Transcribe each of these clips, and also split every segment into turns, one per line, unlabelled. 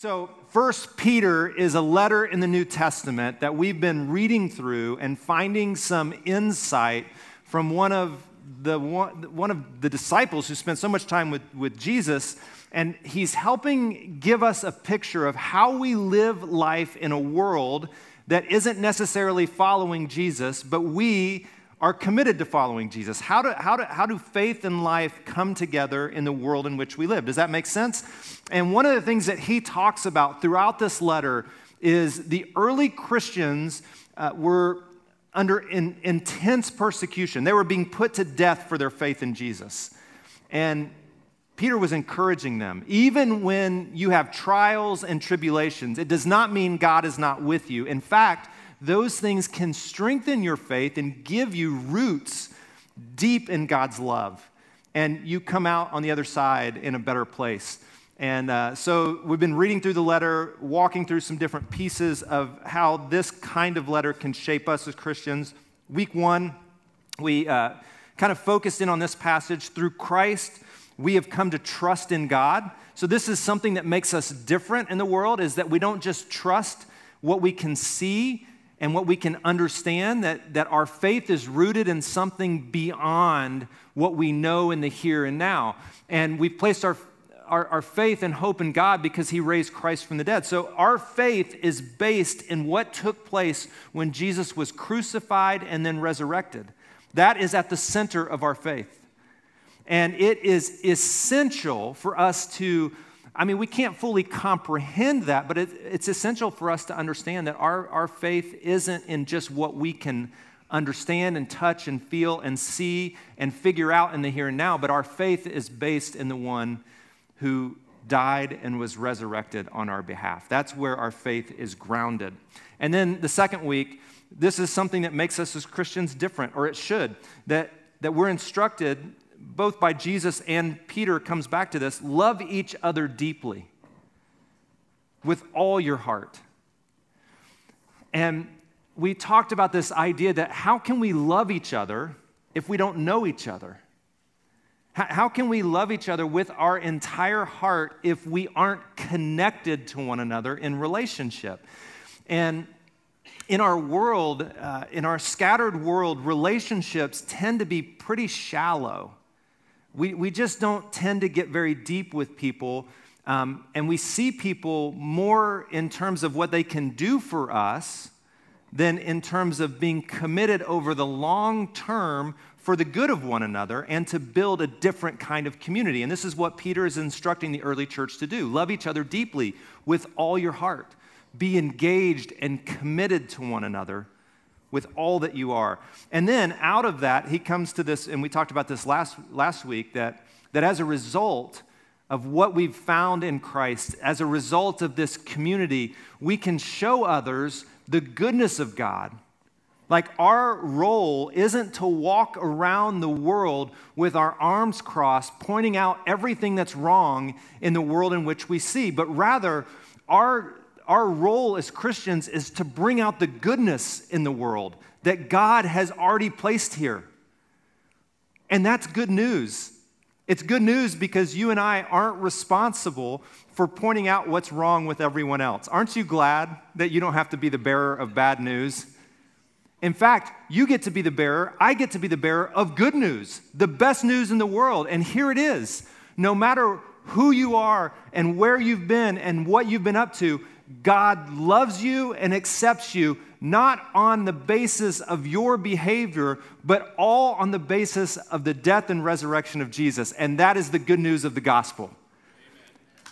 So, First Peter is a letter in the New Testament that we've been reading through and finding some insight from one of the one, one of the disciples who spent so much time with, with Jesus, and he's helping give us a picture of how we live life in a world that isn't necessarily following Jesus, but we are committed to following Jesus. How do, how, do, how do faith and life come together in the world in which we live? Does that make sense? And one of the things that he talks about throughout this letter is the early Christians uh, were under in, intense persecution. They were being put to death for their faith in Jesus. And Peter was encouraging them. Even when you have trials and tribulations, it does not mean God is not with you. In fact, those things can strengthen your faith and give you roots deep in God's love. And you come out on the other side in a better place. And uh, so we've been reading through the letter, walking through some different pieces of how this kind of letter can shape us as Christians. Week one, we uh, kind of focused in on this passage. Through Christ, we have come to trust in God. So this is something that makes us different in the world, is that we don't just trust what we can see, and what we can understand that, that our faith is rooted in something beyond what we know in the here and now. And we've placed our, our, our, faith and hope in God because He raised Christ from the dead. So our faith is based in what took place when Jesus was crucified and then resurrected. That is at the center of our faith. And it is essential for us to I mean, we can't fully comprehend that, but it, it's essential for us to understand that our, our faith isn't in just what we can understand and touch and feel and see and figure out in the here and now, but our faith is based in the one who died and was resurrected on our behalf. That's where our faith is grounded. And then the second week, this is something that makes us as Christians different, or it should, that, that we're instructed both by Jesus and Peter comes back to this love each other deeply with all your heart. And we talked about this idea that how can we love each other if we don't know each other? How can we love each other with our entire heart if we aren't connected to one another in relationship? And in our world, uh, in our scattered world, relationships tend to be pretty shallow. We, we just don't tend to get very deep with people. Um, and we see people more in terms of what they can do for us than in terms of being committed over the long term for the good of one another and to build a different kind of community. And this is what Peter is instructing the early church to do love each other deeply with all your heart, be engaged and committed to one another with all that you are. And then out of that, he comes to this, and we talked about this last, last week, that, that as a result of what we've found in Christ, as a result of this community, we can show others the goodness of God. Like our role isn't to walk around the world with our arms crossed, pointing out everything that's wrong in the world in which we see, but rather our our role as Christians is to bring out the goodness in the world that God has already placed here. And that's good news. It's good news because you and I aren't responsible for pointing out what's wrong with everyone else. Aren't you glad that you don't have to be the bearer of bad news? In fact, you get to be the bearer, I get to be the bearer of good news, the best news in the world. And here it is. No matter who you are and where you've been and what you've been up to, God loves you and accepts you not on the basis of your behavior, but all on the basis of the death and resurrection of Jesus. And that is the good news of the gospel. Amen.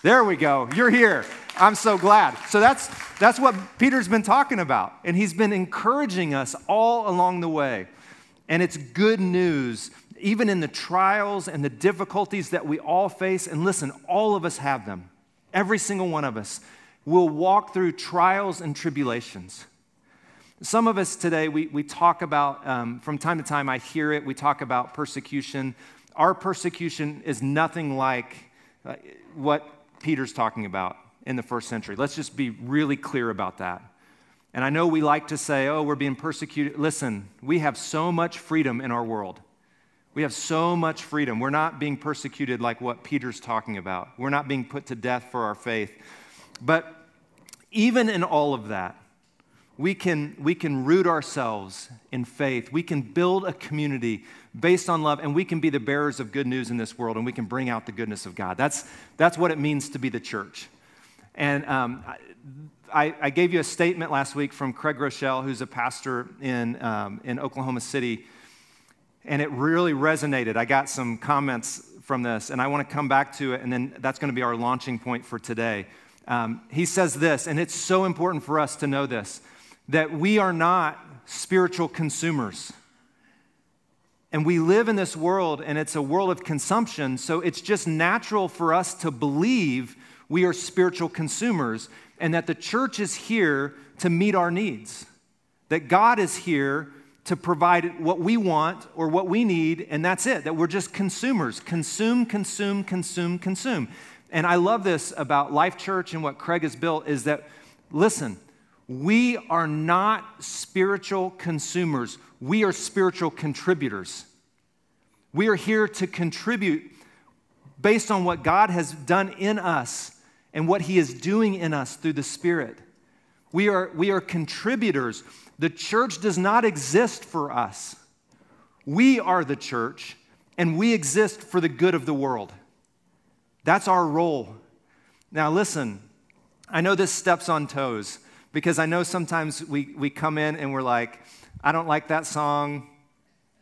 There we go. You're here. I'm so glad. So that's, that's what Peter's been talking about. And he's been encouraging us all along the way. And it's good news, even in the trials and the difficulties that we all face. And listen, all of us have them, every single one of us will walk through trials and tribulations. Some of us today, we, we talk about, um, from time to time, I hear it, we talk about persecution. Our persecution is nothing like uh, what Peter's talking about in the first century. Let's just be really clear about that. And I know we like to say, oh, we're being persecuted. Listen, we have so much freedom in our world. We have so much freedom. We're not being persecuted like what Peter's talking about. We're not being put to death for our faith. But even in all of that, we can, we can root ourselves in faith. We can build a community based on love, and we can be the bearers of good news in this world, and we can bring out the goodness of God. That's, that's what it means to be the church. And um, I, I, gave you a statement last week from Craig Groeschel, who's a pastor in, um, in Oklahoma City, and it really resonated. I got some comments from this, and I want to come back to it, and then that's going to be our launching point for today. Um, he says this, and it's so important for us to know this that we are not spiritual consumers. And we live in this world, and it's a world of consumption, so it's just natural for us to believe we are spiritual consumers and that the church is here to meet our needs. That God is here to provide what we want or what we need, and that's it, that we're just consumers. Consume, consume, consume, consume. And I love this about Life Church and what Craig has built is that, listen, we are not spiritual consumers, we are spiritual contributors. We are here to contribute based on what God has done in us and what He is doing in us through the Spirit. We are, we are contributors. The church does not exist for us. We are the church, and we exist for the good of the world. That's our role. Now, listen, I know this steps on toes because I know sometimes we, we come in and we're like, I don't like that song.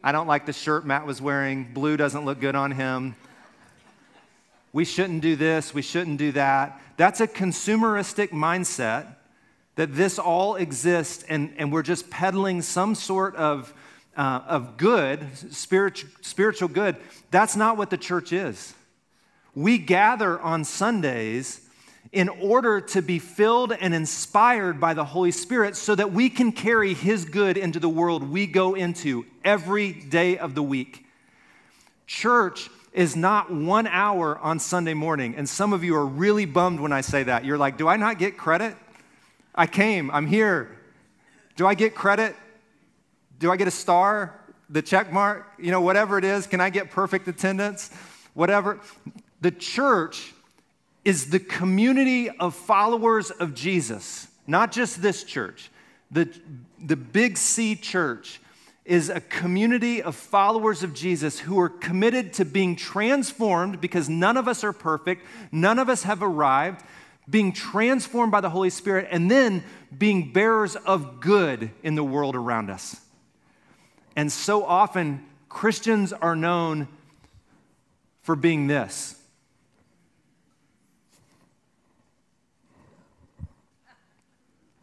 I don't like the shirt Matt was wearing. Blue doesn't look good on him. We shouldn't do this. We shouldn't do that. That's a consumeristic mindset that this all exists and, and we're just peddling some sort of, uh, of good, spiritual, spiritual good. That's not what the church is. We gather on Sundays in order to be filled and inspired by the Holy Spirit so that we can carry His good into the world we go into every day of the week. Church is not one hour on Sunday morning. And some of you are really bummed when I say that. You're like, do I not get credit? I came, I'm here. Do I get credit? Do I get a star? The check mark? You know, whatever it is, can I get perfect attendance? Whatever. The church is the community of followers of Jesus, not just this church. The, the Big C church is a community of followers of Jesus who are committed to being transformed because none of us are perfect, none of us have arrived, being transformed by the Holy Spirit, and then being bearers of good in the world around us. And so often, Christians are known for being this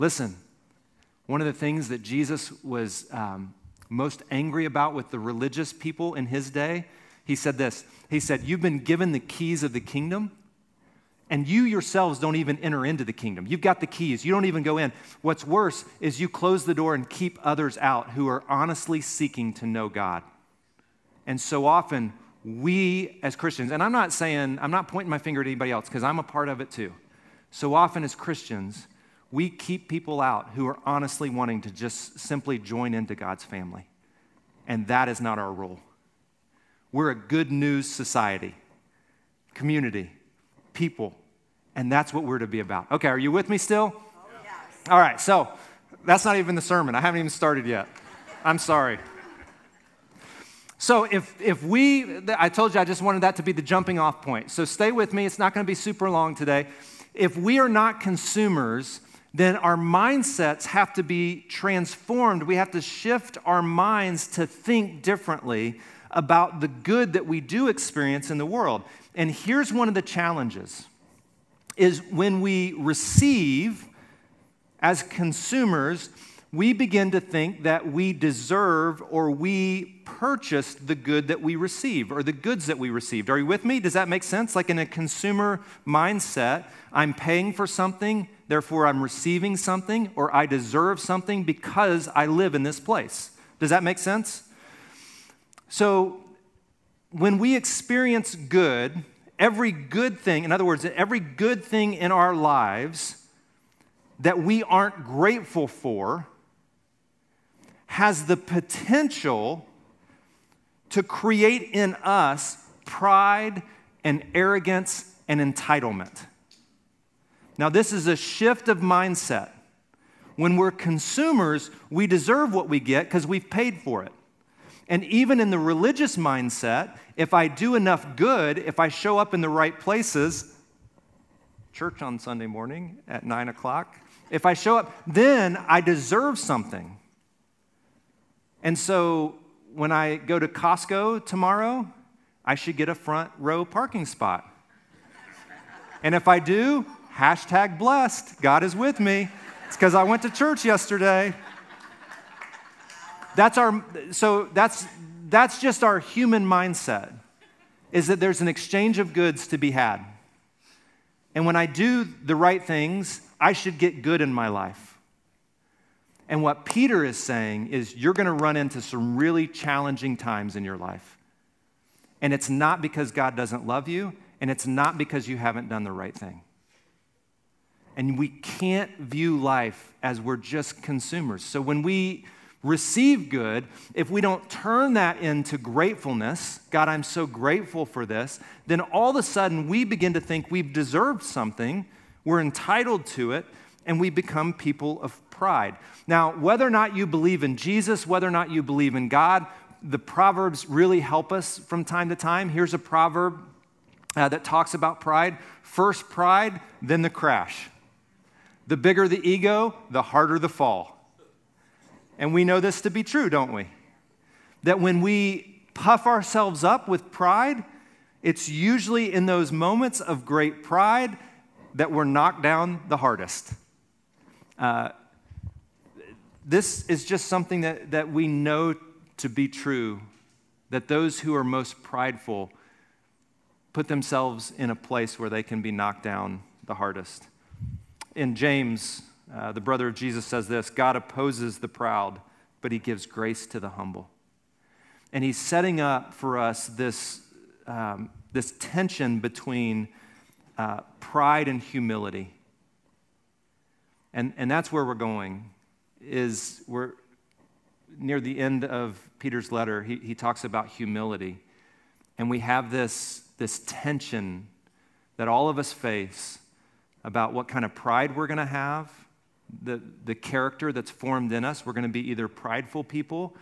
Listen, one of the things that Jesus was um, most angry about with the religious people in his day, he said this He said, You've been given the keys of the kingdom, and you yourselves don't even enter into the kingdom. You've got the keys, you don't even go in. What's worse is you close the door and keep others out who are honestly seeking to know God. And so often, we as Christians, and I'm not saying, I'm not pointing my finger at anybody else because I'm a part of it too. So often as Christians, we keep people out who are honestly wanting to just simply join into God's family. And that is not our role. We're a good news society, community, people, and that's what we're to be about. Okay, are you with me still? Oh, yes. All right, so that's not even the sermon. I haven't even started yet. I'm sorry. So if, if we, I told you I just wanted that to be the jumping off point. So stay with me. It's not going to be super long today. If we are not consumers, then our mindsets have to be transformed. We have to shift our minds to think differently about the good that we do experience in the world. And here's one of the challenges is when we receive as consumers, we begin to think that we deserve or we purchased the good that we receive or the goods that we received. Are you with me? Does that make sense? Like in a consumer mindset, I'm paying for something, therefore I'm receiving something, or I deserve something because I live in this place. Does that make sense? So when we experience good, every good thing, in other words, every good thing in our lives that we aren't grateful for, has the potential to create in us pride and arrogance and entitlement. Now, this is a shift of mindset. When we're consumers, we deserve what we get because we've paid for it. And even in the religious mindset, if I do enough good, if I show up in the right places, church on Sunday morning at nine o'clock, if I show up, then I deserve something. And so when I go to Costco tomorrow, I should get a front row parking spot. And if I do, hashtag blessed, God is with me. It's because I went to church yesterday. That's our, so that's, that's just our human mindset, is that there's an exchange of goods to be had. And when I do the right things, I should get good in my life. And what Peter is saying is you're going to run into some really challenging times in your life. And it's not because God doesn't love you, and it's not because you haven't done the right thing. And we can't view life as we're just consumers. So when we receive good, if we don't turn that into gratefulness, God, I'm so grateful for this, then all of a sudden we begin to think we've deserved something, we're entitled to it, and we become people of pride. Now, whether or not you believe in Jesus, whether or not you believe in God, the Proverbs really help us from time to time. Here's a proverb uh, that talks about pride first pride, then the crash. The bigger the ego, the harder the fall. And we know this to be true, don't we? That when we puff ourselves up with pride, it's usually in those moments of great pride that we're knocked down the hardest. Uh, this is just something that, that we know to be true that those who are most prideful put themselves in a place where they can be knocked down the hardest in James, uh, the brother of Jesus says this God opposes the proud, but he gives grace to the humble. And he's setting up for us this, um, this tension between uh, pride and humility. And, and that's where we're going, is we're near the end of Peter's letter, he, he talks about humility. And we have this, this tension that all of us face about what kind of pride we're going to have, the, the character that's formed in us. We're going to be either prideful people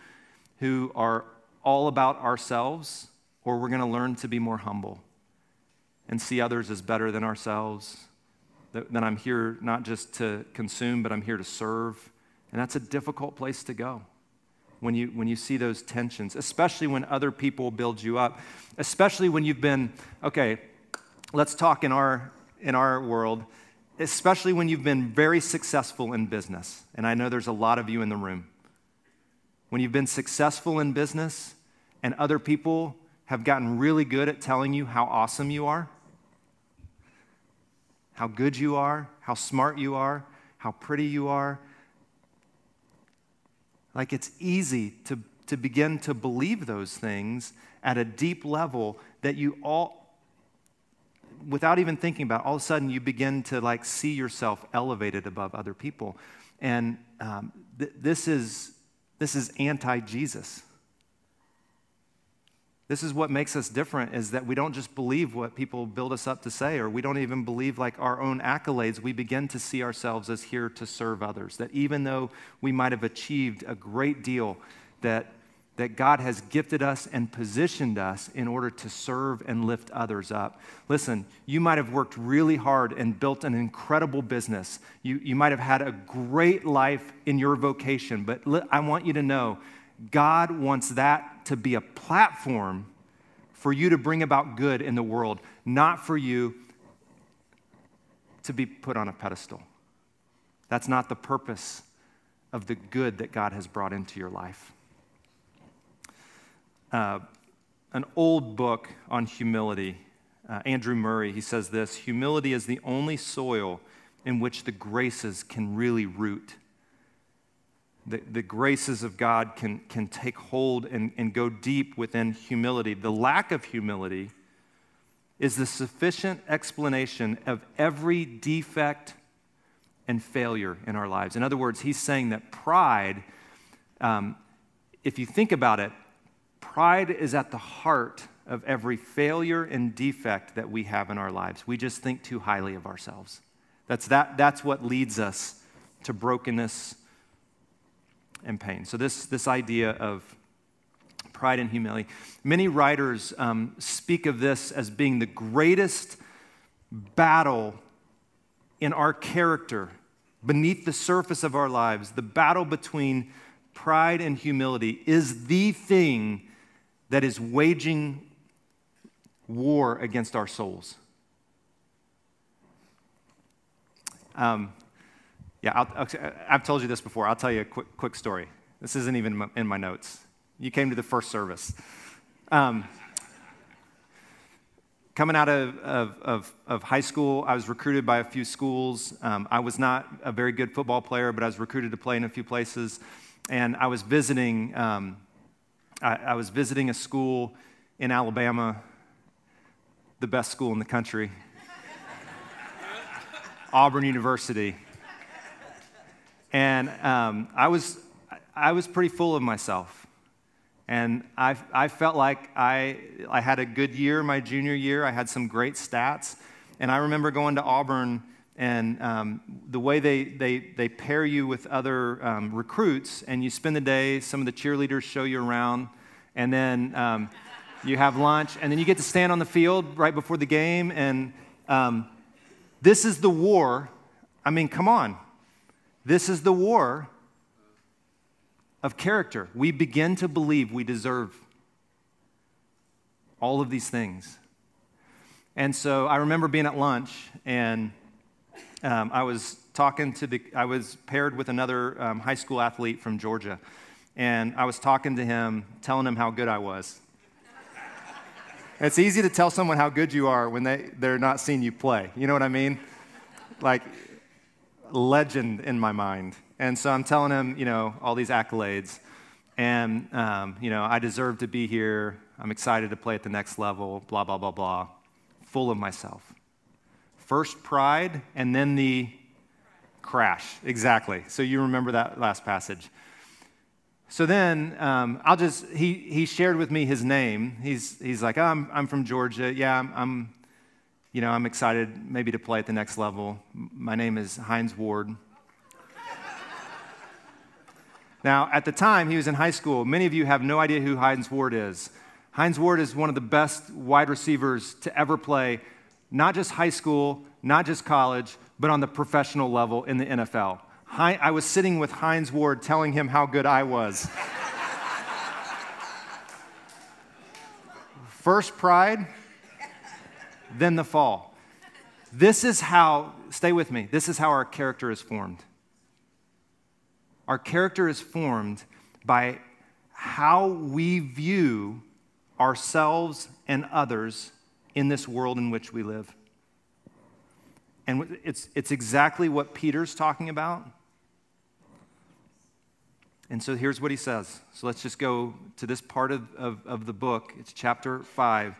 who are all about ourselves, or we're going to learn to be more humble and see others as better than ourselves. That, that I'm here not just to consume, but I'm here to serve. And that's a difficult place to go when you, when you see those tensions, especially when other people build you up, especially when you've been, okay, let's talk in our in our world, especially when you've been very successful in business. And I know there's a lot of you in the room. When you've been successful in business and other people have gotten really good at telling you how awesome you are, how good you are, how smart you are, how pretty you are. Like it's easy to, to begin to believe those things at a deep level that you all without even thinking about it, all of a sudden you begin to like see yourself elevated above other people. And um, th- this is, this is anti-Jesus. This is what makes us different is that we don't just believe what people build us up to say, or we don't even believe like our own accolades. We begin to see ourselves as here to serve others. That even though we might have achieved a great deal, that that God has gifted us and positioned us in order to serve and lift others up. Listen, you might have worked really hard and built an incredible business. You, you might have had a great life in your vocation, but I want you to know God wants that to be a platform for you to bring about good in the world, not for you to be put on a pedestal. That's not the purpose of the good that God has brought into your life uh, an old book on humility. Uh, Andrew Murray, he says this Humility is the only soil in which the graces can really root. The, the graces of God can, can take hold and, and go deep within humility. The lack of humility is the sufficient explanation of every defect and failure in our lives. In other words, he's saying that pride, um, if you think about it, Pride is at the heart of every failure and defect that we have in our lives. We just think too highly of ourselves. That's, that, that's what leads us to brokenness and pain. So, this, this idea of pride and humility. Many writers um, speak of this as being the greatest battle in our character, beneath the surface of our lives. The battle between pride and humility is the thing that is waging war against our souls. Um, yeah, i have told you this before. I'll tell you a quick, quick story. This isn't even in my notes. You came to the first service. Um, coming out of, of, of, of, high school, I was recruited by a few schools. Um, I was not a very good football player, but I was recruited to play in a few places. And I was visiting, um, I, I was visiting a school in Alabama, the best school in the country, Auburn University. And um, I, was, I was pretty full of myself. And I, I felt like I, I had a good year my junior year. I had some great stats. And I remember going to Auburn, and um, the way they, they, they pair you with other um, recruits, and you spend the day, some of the cheerleaders show you around, and then um, you have lunch, and then you get to stand on the field right before the game. And um, this is the war. I mean, come on. This is the war of character. We begin to believe we deserve all of these things. And so I remember being at lunch and um, I was talking to the, I was paired with another um, high school athlete from Georgia. And I was talking to him, telling him how good I was. it's easy to tell someone how good you are when they, they're not seeing you play. You know what I mean? Like, legend in my mind. And so I'm telling him, you know, all these accolades. And, um, you know, I deserve to be here. I'm excited to play at the next level, blah, blah, blah, blah. Full of myself. First pride, and then the crash. Exactly. So you remember that last passage. So then um, I'll just, he, he shared with me his name. He's, he's like, oh, I'm, I'm from Georgia. Yeah, I'm, I'm you know, I'm excited maybe to play at the next level. My name is Hines Ward. now, at the time he was in high school, many of you have no idea who Hines Ward is. Hines Ward is one of the best wide receivers to ever play, not just high school, not just college, but on the professional level in the NFL. I was sitting with Hines Ward telling him how good I was. First pride, then the fall. This is how, stay with me, this is how our character is formed. Our character is formed by how we view ourselves and others in this world in which we live. And it's, it's exactly what Peter's talking about. And so here's what he says. So let's just go to this part of, of, of the book. It's chapter 5.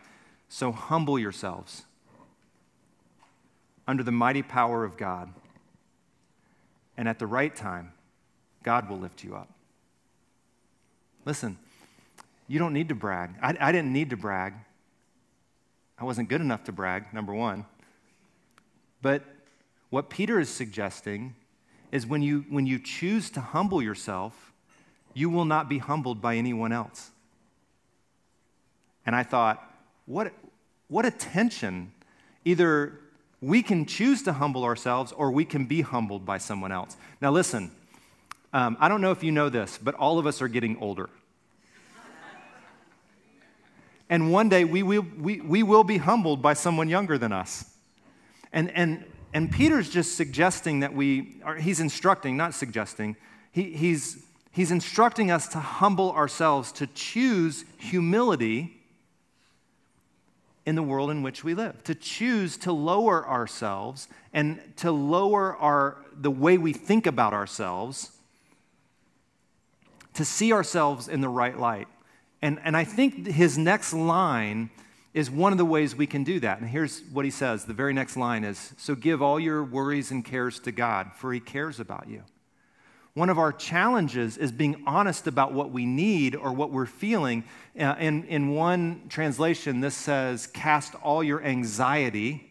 So humble yourselves under the mighty power of God. And at the right time, God will lift you up. Listen, you don't need to brag. I, I didn't need to brag. I wasn't good enough to brag, number one. But what Peter is suggesting is when you, when you choose to humble yourself, you will not be humbled by anyone else. And I thought, what, what a tension. Either we can choose to humble ourselves or we can be humbled by someone else. Now, listen, um, I don't know if you know this, but all of us are getting older. And one day we will, we, we will be humbled by someone younger than us. And, and, and Peter's just suggesting that we, or he's instructing, not suggesting, he, he's, he's instructing us to humble ourselves, to choose humility in the world in which we live, to choose to lower ourselves and to lower our, the way we think about ourselves, to see ourselves in the right light. And, and I think his next line is one of the ways we can do that. And here's what he says the very next line is So give all your worries and cares to God, for he cares about you. One of our challenges is being honest about what we need or what we're feeling. Uh, in, in one translation, this says, Cast all your anxiety,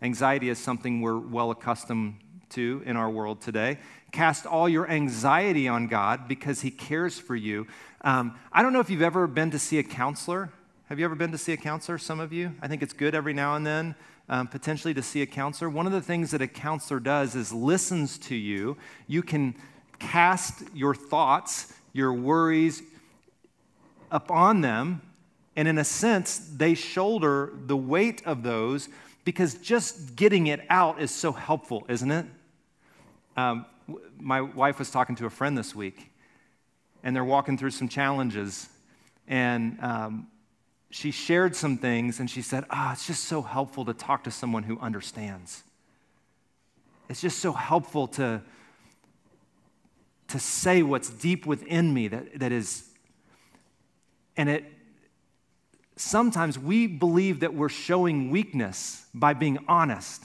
Anxiety is something we're well accustomed to in our world today. Cast all your anxiety on God because He cares for you. Um, I don't know if you've ever been to see a counselor. Have you ever been to see a counselor? Some of you? I think it's good every now and then. Um, potentially to see a counselor. One of the things that a counselor does is listens to you. You can cast your thoughts, your worries upon them, and in a sense, they shoulder the weight of those because just getting it out is so helpful, isn't it? Um, my wife was talking to a friend this week, and they're walking through some challenges, and um, she shared some things, and she said, Ah, oh, it's just so helpful to talk to someone who understands. It's just so helpful to, to say what's deep within me that, that is, and it, sometimes we believe that we're showing weakness by being honest,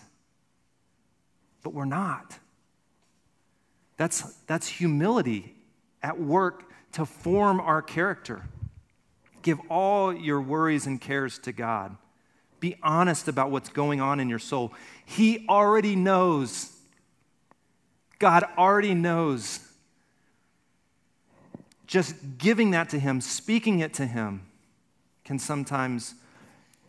but we're not. That's, that's humility at work to form our character. Give all your worries and cares to God. Be honest about what's going on in your soul. He already knows. God already knows. Just giving that to Him, speaking it to Him, can sometimes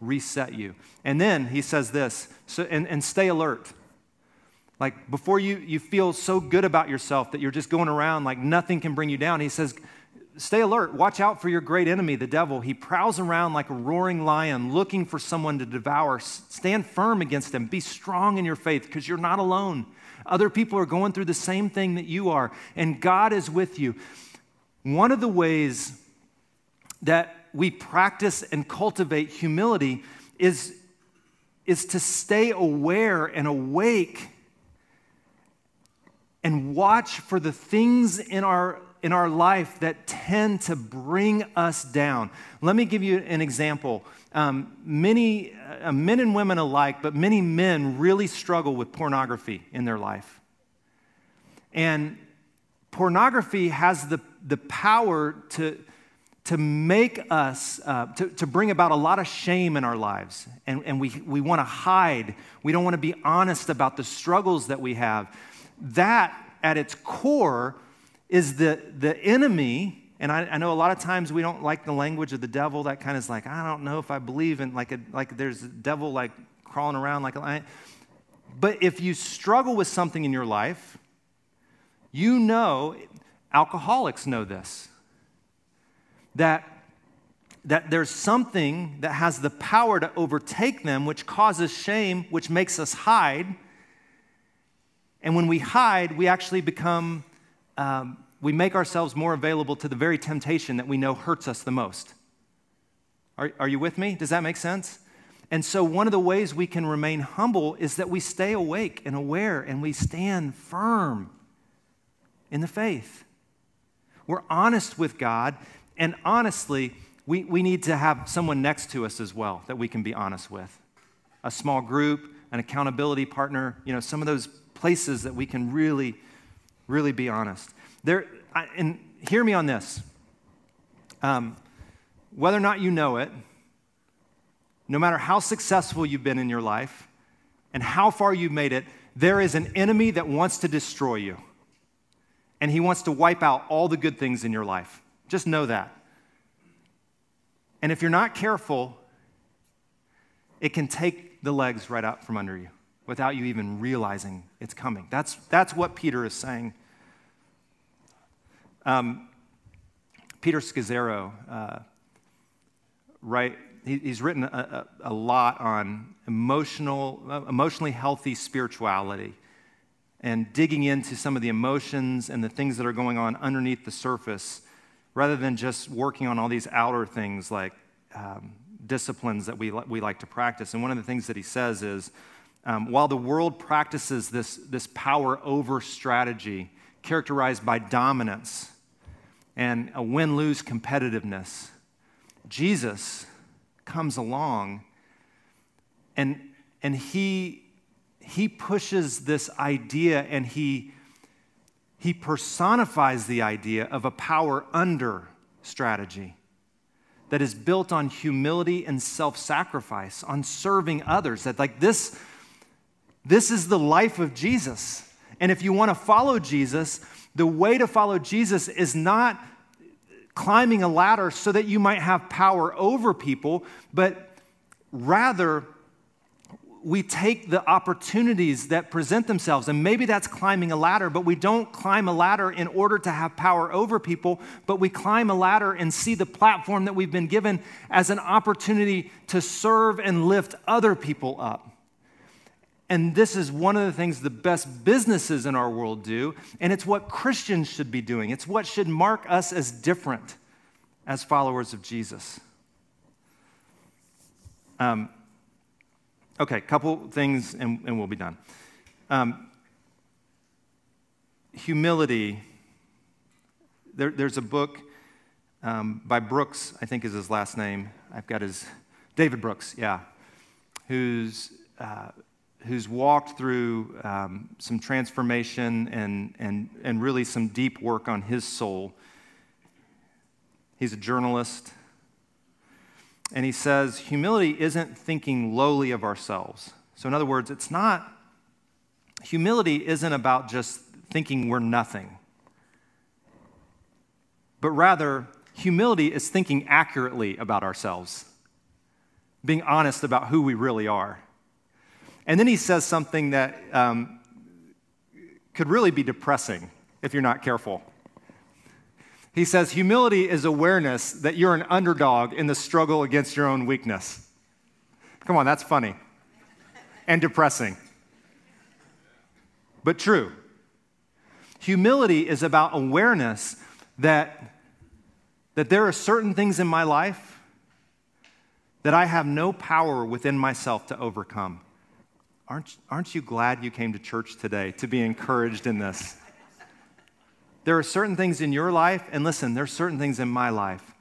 reset you. And then he says this so, and, and stay alert. Like before you, you feel so good about yourself that you're just going around like nothing can bring you down, he says, Stay alert. Watch out for your great enemy, the devil. He prowls around like a roaring lion looking for someone to devour. Stand firm against him. Be strong in your faith because you're not alone. Other people are going through the same thing that you are, and God is with you. One of the ways that we practice and cultivate humility is, is to stay aware and awake and watch for the things in our, in our life that tend to bring us down. Let me give you an example. Um, many uh, men and women alike, but many men really struggle with pornography in their life. And pornography has the, the power to, to make us, uh, to, to bring about a lot of shame in our lives. And, and we, we want to hide. We don't want to be honest about the struggles that we have. That, at its core, is the, the enemy. And I, I know a lot of times we don't like the language of the devil. That kind of is like, I don't know if I believe in, like, a, like there's a devil like crawling around like a lion. But if you struggle with something in your life, you know, alcoholics know this that, that there's something that has the power to overtake them, which causes shame, which makes us hide. And when we hide, we actually become, um, we make ourselves more available to the very temptation that we know hurts us the most. Are, are you with me? Does that make sense? And so, one of the ways we can remain humble is that we stay awake and aware and we stand firm in the faith. We're honest with God and honestly, we, we need to have someone next to us as well that we can be honest with. A small group, an accountability partner, you know, some of those places that we can really, really be honest. There, I, and hear me on this. Um, whether or not you know it, no matter how successful you've been in your life and how far you've made it, there is an enemy that wants to destroy you. And he wants to wipe out all the good things in your life. Just know that. And if you're not careful, it can take the legs right out from under you without you even realizing it's coming. That's, that's what Peter is saying. Um, Peter Scazzero, uh, right, he, he's written a, a, a, lot on emotional, emotionally healthy spirituality and digging into some of the emotions and the things that are going on underneath the surface rather than just working on all these outer things like um, disciplines that we, we like to practice. And one of the things that he says is um, while the world practices this, this power over strategy characterized by dominance and a win lose competitiveness, Jesus comes along and, and he, he pushes this idea and he he personifies the idea of a power under strategy that is built on humility and self sacrifice, on serving others. That, like, this, This is the life of Jesus. And if you want to follow Jesus, the way to follow Jesus is not climbing a ladder so that you might have power over people, but rather we take the opportunities that present themselves. And maybe that's climbing a ladder, but we don't climb a ladder in order to have power over people, but we climb a ladder and see the platform that we've been given as an opportunity to serve and lift other people up. And this is one of the things the best businesses in our world do, and it's what Christians should be doing. It's what should mark us as different as followers of Jesus. Um, Okay, couple things and, and we'll be done. Um, humility. There, there's a book um, by Brooks, I think is his last name. I've got his, David Brooks, yeah, who's, uh, who's walked through um, some transformation and, and, and really some deep work on his soul. He's a journalist, and he says, humility isn't thinking lowly of ourselves. So, in other words, it's not, humility isn't about just thinking we're nothing, but rather, humility is thinking accurately about ourselves, being honest about who we really are. And then he says something that um, could really be depressing if you're not careful. He says, humility is awareness that you're an underdog in the struggle against your own weakness. Come on, that's funny and depressing, but true. Humility is about awareness that, that there are certain things in my life that I have no power within myself to overcome. Aren't, aren't you glad you came to church today to be encouraged in this? There are certain things in your life, and listen, there are certain things in my life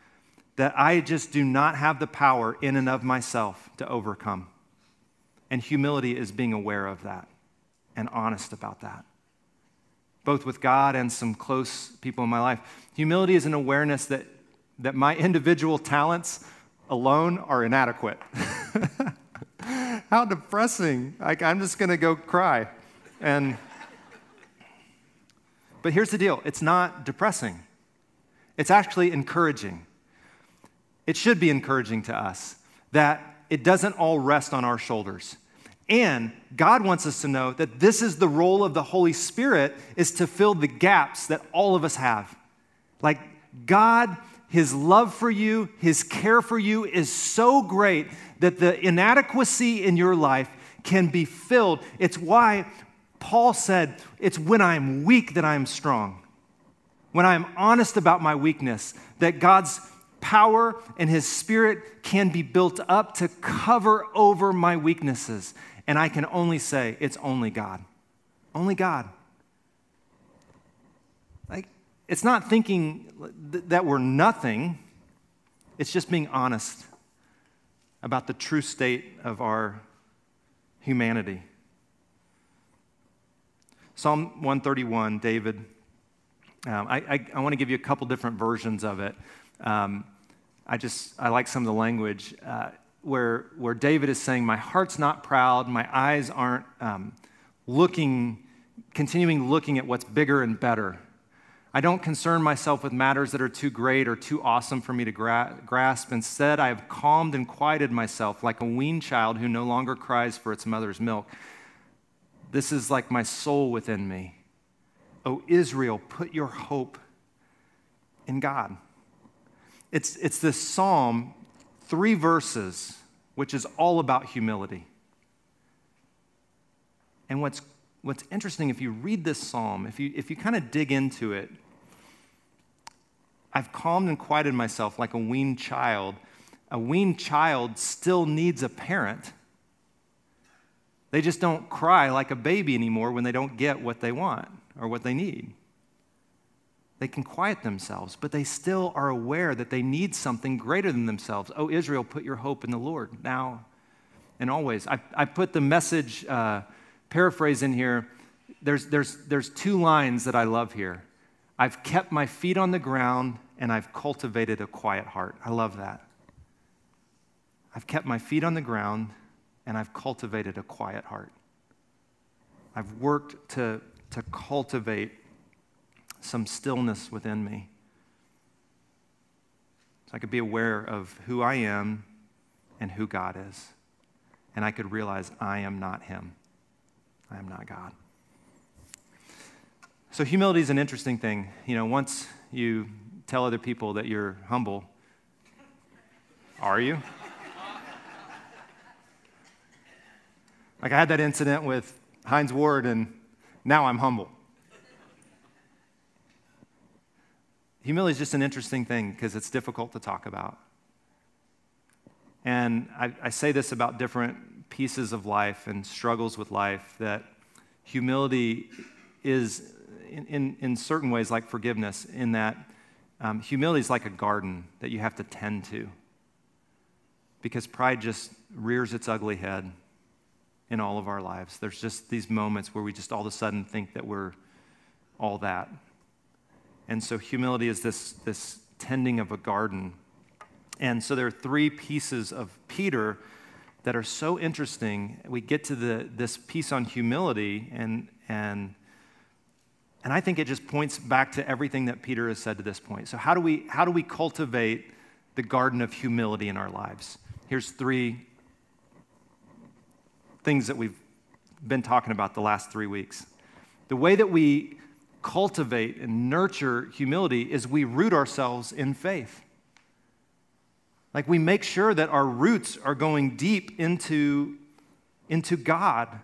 that I just do not have the power in and of myself to overcome. And humility is being aware of that and honest about that, both with God and some close people in my life. Humility is an awareness that, that my individual talents alone are inadequate. How depressing. Like, I'm just going to go cry. And. But here's the deal it's not depressing, it's actually encouraging. It should be encouraging to us that it doesn't all rest on our shoulders. And God wants us to know that this is the role of the Holy Spirit is to fill the gaps that all of us have. Like God, his love for you, his care for you is so great that the inadequacy in your life can be filled. It's why Paul said, It's when I'm weak that I'm strong. When I'm honest about my weakness, that God's power and His Spirit can be built up to cover over my weaknesses. And I can only say, It's only God. Only God. Like, it's not thinking th- that we're nothing, it's just being honest about the true state of our humanity. Psalm 131, David. Um, I, I, I want to give you a couple different versions of it. Um, I just, I like some of the language uh, where, where David is saying, My heart's not proud, my eyes aren't um, looking, continuing looking at what's bigger and better. I don't concern myself with matters that are too great or too awesome for me to gra- grasp. Instead, I have calmed and quieted myself like a weaned child who no longer cries for its mother's milk. This is like my soul within me. O Israel, put your hope in God. It's, it's this psalm, three verses, which is all about humility. And what's, what's interesting, if you read this psalm, if you, if you kind of dig into it, I've calmed and quieted myself like a weaned child. A weaned child still needs a parent they just don't cry like a baby anymore when they don't get what they want or what they need. They can quiet themselves, but they still are aware that they need something greater than themselves. Oh, Israel, put your hope in the Lord now and always. I, I put the message uh, paraphrase in here. There's, there's, there's two lines that I love here. I've kept my feet on the ground and I've cultivated a quiet heart. I love that. I've kept my feet on the ground and I've cultivated a quiet heart. I've worked to, to cultivate some stillness within me. So I could be aware of who I am and who God is. And I could realize I am not Him, I am not God. So humility is an interesting thing. You know, once you tell other people that you're humble, are you? like I had that incident with Hines Ward, and now I'm humble. Humility is just an interesting thing because it's difficult to talk about. And I, I, say this about different pieces of life and struggles with life that humility is in, in, in certain ways like forgiveness, in that um, humility is like a garden that you have to tend to. Because pride just rears its ugly head in all of our lives. There's just these moments where we just all of a sudden think that we're all that. And so humility is this, this tending of a garden. And so there are three pieces of Peter that are so interesting. We get to the, this piece on humility, and, and and I think it just points back to everything that Peter has said to this point. So, how do we, how do we cultivate the garden of humility in our lives? Here's three things that we've been talking about the last three weeks. The way that we cultivate and nurture humility is we root ourselves in faith. Like we make sure that our roots are going deep into, into God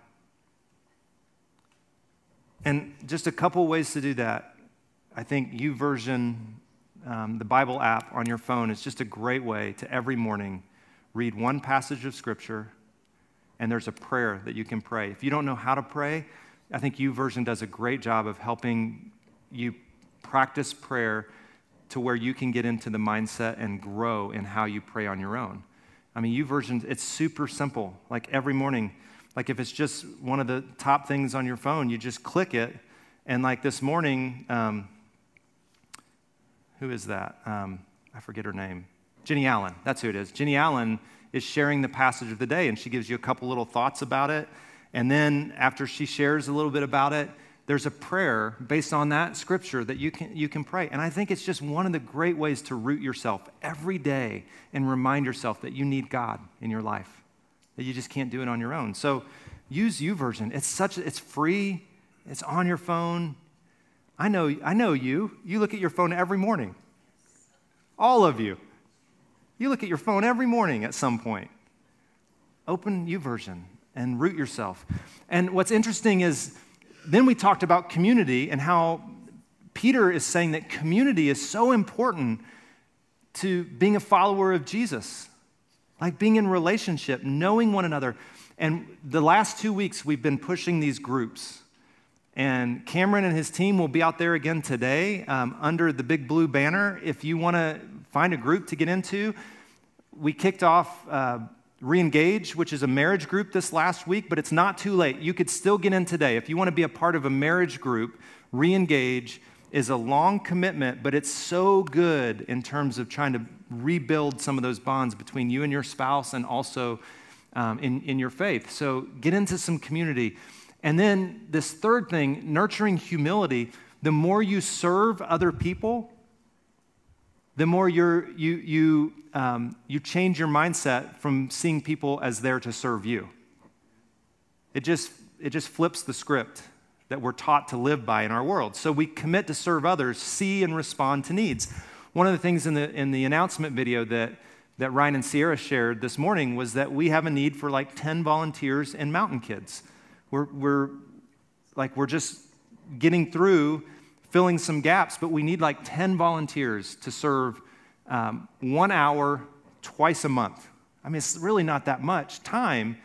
and just a couple ways to do that. I think YouVersion, um, the Bible app on your phone, is just a great way to every morning read one passage of Scripture, and there's a prayer that you can pray. If you don't know how to pray, I think YouVersion does a great job of helping you practice prayer to where you can get into the mindset and grow in how you pray on your own. I mean, YouVersion it's super simple. Like every morning, like if it's just one of the top things on your phone, you just click it. And like this morning, um, who is that? Um, I forget her name. Jennie Allen. That's who it is. Jennie Allen is sharing the passage of the day, and she gives you a couple little thoughts about it. And then after she shares a little bit about it, there's a prayer based on that scripture that you can, you can pray. And I think it's just one of the great ways to root yourself every day and remind yourself that you need God in your life that you just can't do it on your own. So use YouVersion. It's such it's free. It's on your phone. I know I know you. You look at your phone every morning. All of you. You look at your phone every morning at some point. Open YouVersion and root yourself. And what's interesting is then we talked about community and how Peter is saying that community is so important to being a follower of Jesus like being in relationship, knowing one another. And the last two weeks, we've been pushing these groups. And Cameron and his team will be out there again today um, under the big blue banner. If you want to find a group to get into, we kicked off uh, Reengage, which is a marriage group this last week, but it's not too late. You could still get in today. If you want to be a part of a marriage group, Reengage is a long commitment, but it's so good in terms of trying to rebuild some of those bonds between you and your spouse and also um, in, in your faith. So get into some community. And then this third thing, nurturing humility, the more you serve other people, the more you're, you, you, um, you change your mindset from seeing people as there to serve you. It just, it just flips the script that we're taught to live by in our world. So we commit to serve others, see and respond to needs. One of the things in the, in the announcement video that, that Ryan and Sierra shared this morning was that we have a need for like 10 volunteers in Mountain Kids. We're, we're like, we're just getting through filling some gaps, but we need like 10 volunteers to serve um, one hour twice a month. I mean, it's really not that much time,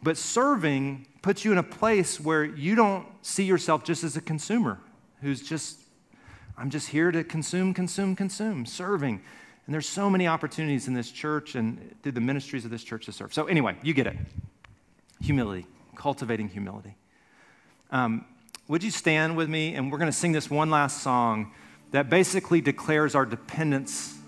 but serving puts you in a place where you don't see yourself just as a consumer who's just I'm just here to consume, consume, consume, serving. And there's so many opportunities in this church and through the ministries of this church to serve. So, anyway, you get it. Humility, cultivating humility. Um, would you stand with me? And we're going to sing this one last song that basically declares our dependence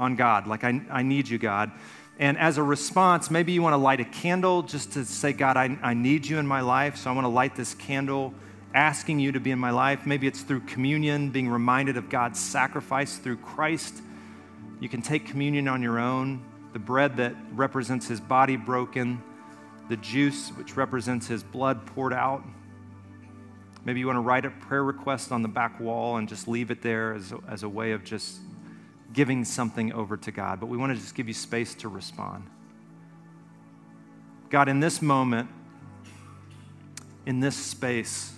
on God. Like, I, I need you, God. And as a response, maybe you want to light a candle just to say, God, I, I need you in my life. So I want to light this candle asking you to be in my life. Maybe it's through communion, being reminded of God's sacrifice through Christ. You can take communion on your own. The bread that represents his body broken, the juice which represents his blood poured out. Maybe you want to write a prayer request on the back wall and just leave it there as a, as a way of just giving something over to God. But we want to just give you space to respond. God, in this moment, in this space,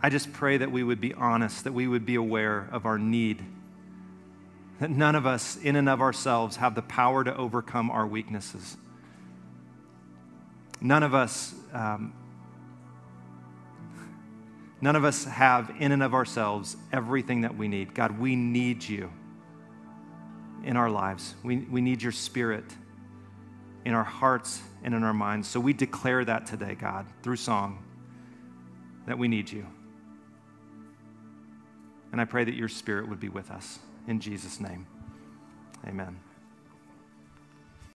I just pray that we would be honest, that we would be aware of our need, that none of us, in and of ourselves, have the power to overcome our weaknesses. None of us, um, none of us have, in and of ourselves, everything that we need. God, we need you in our lives. We, we need your spirit in our hearts and in our minds. So we declare that today, God, through song, that we need you. And I pray that your spirit would be with us. In Jesus' name, amen.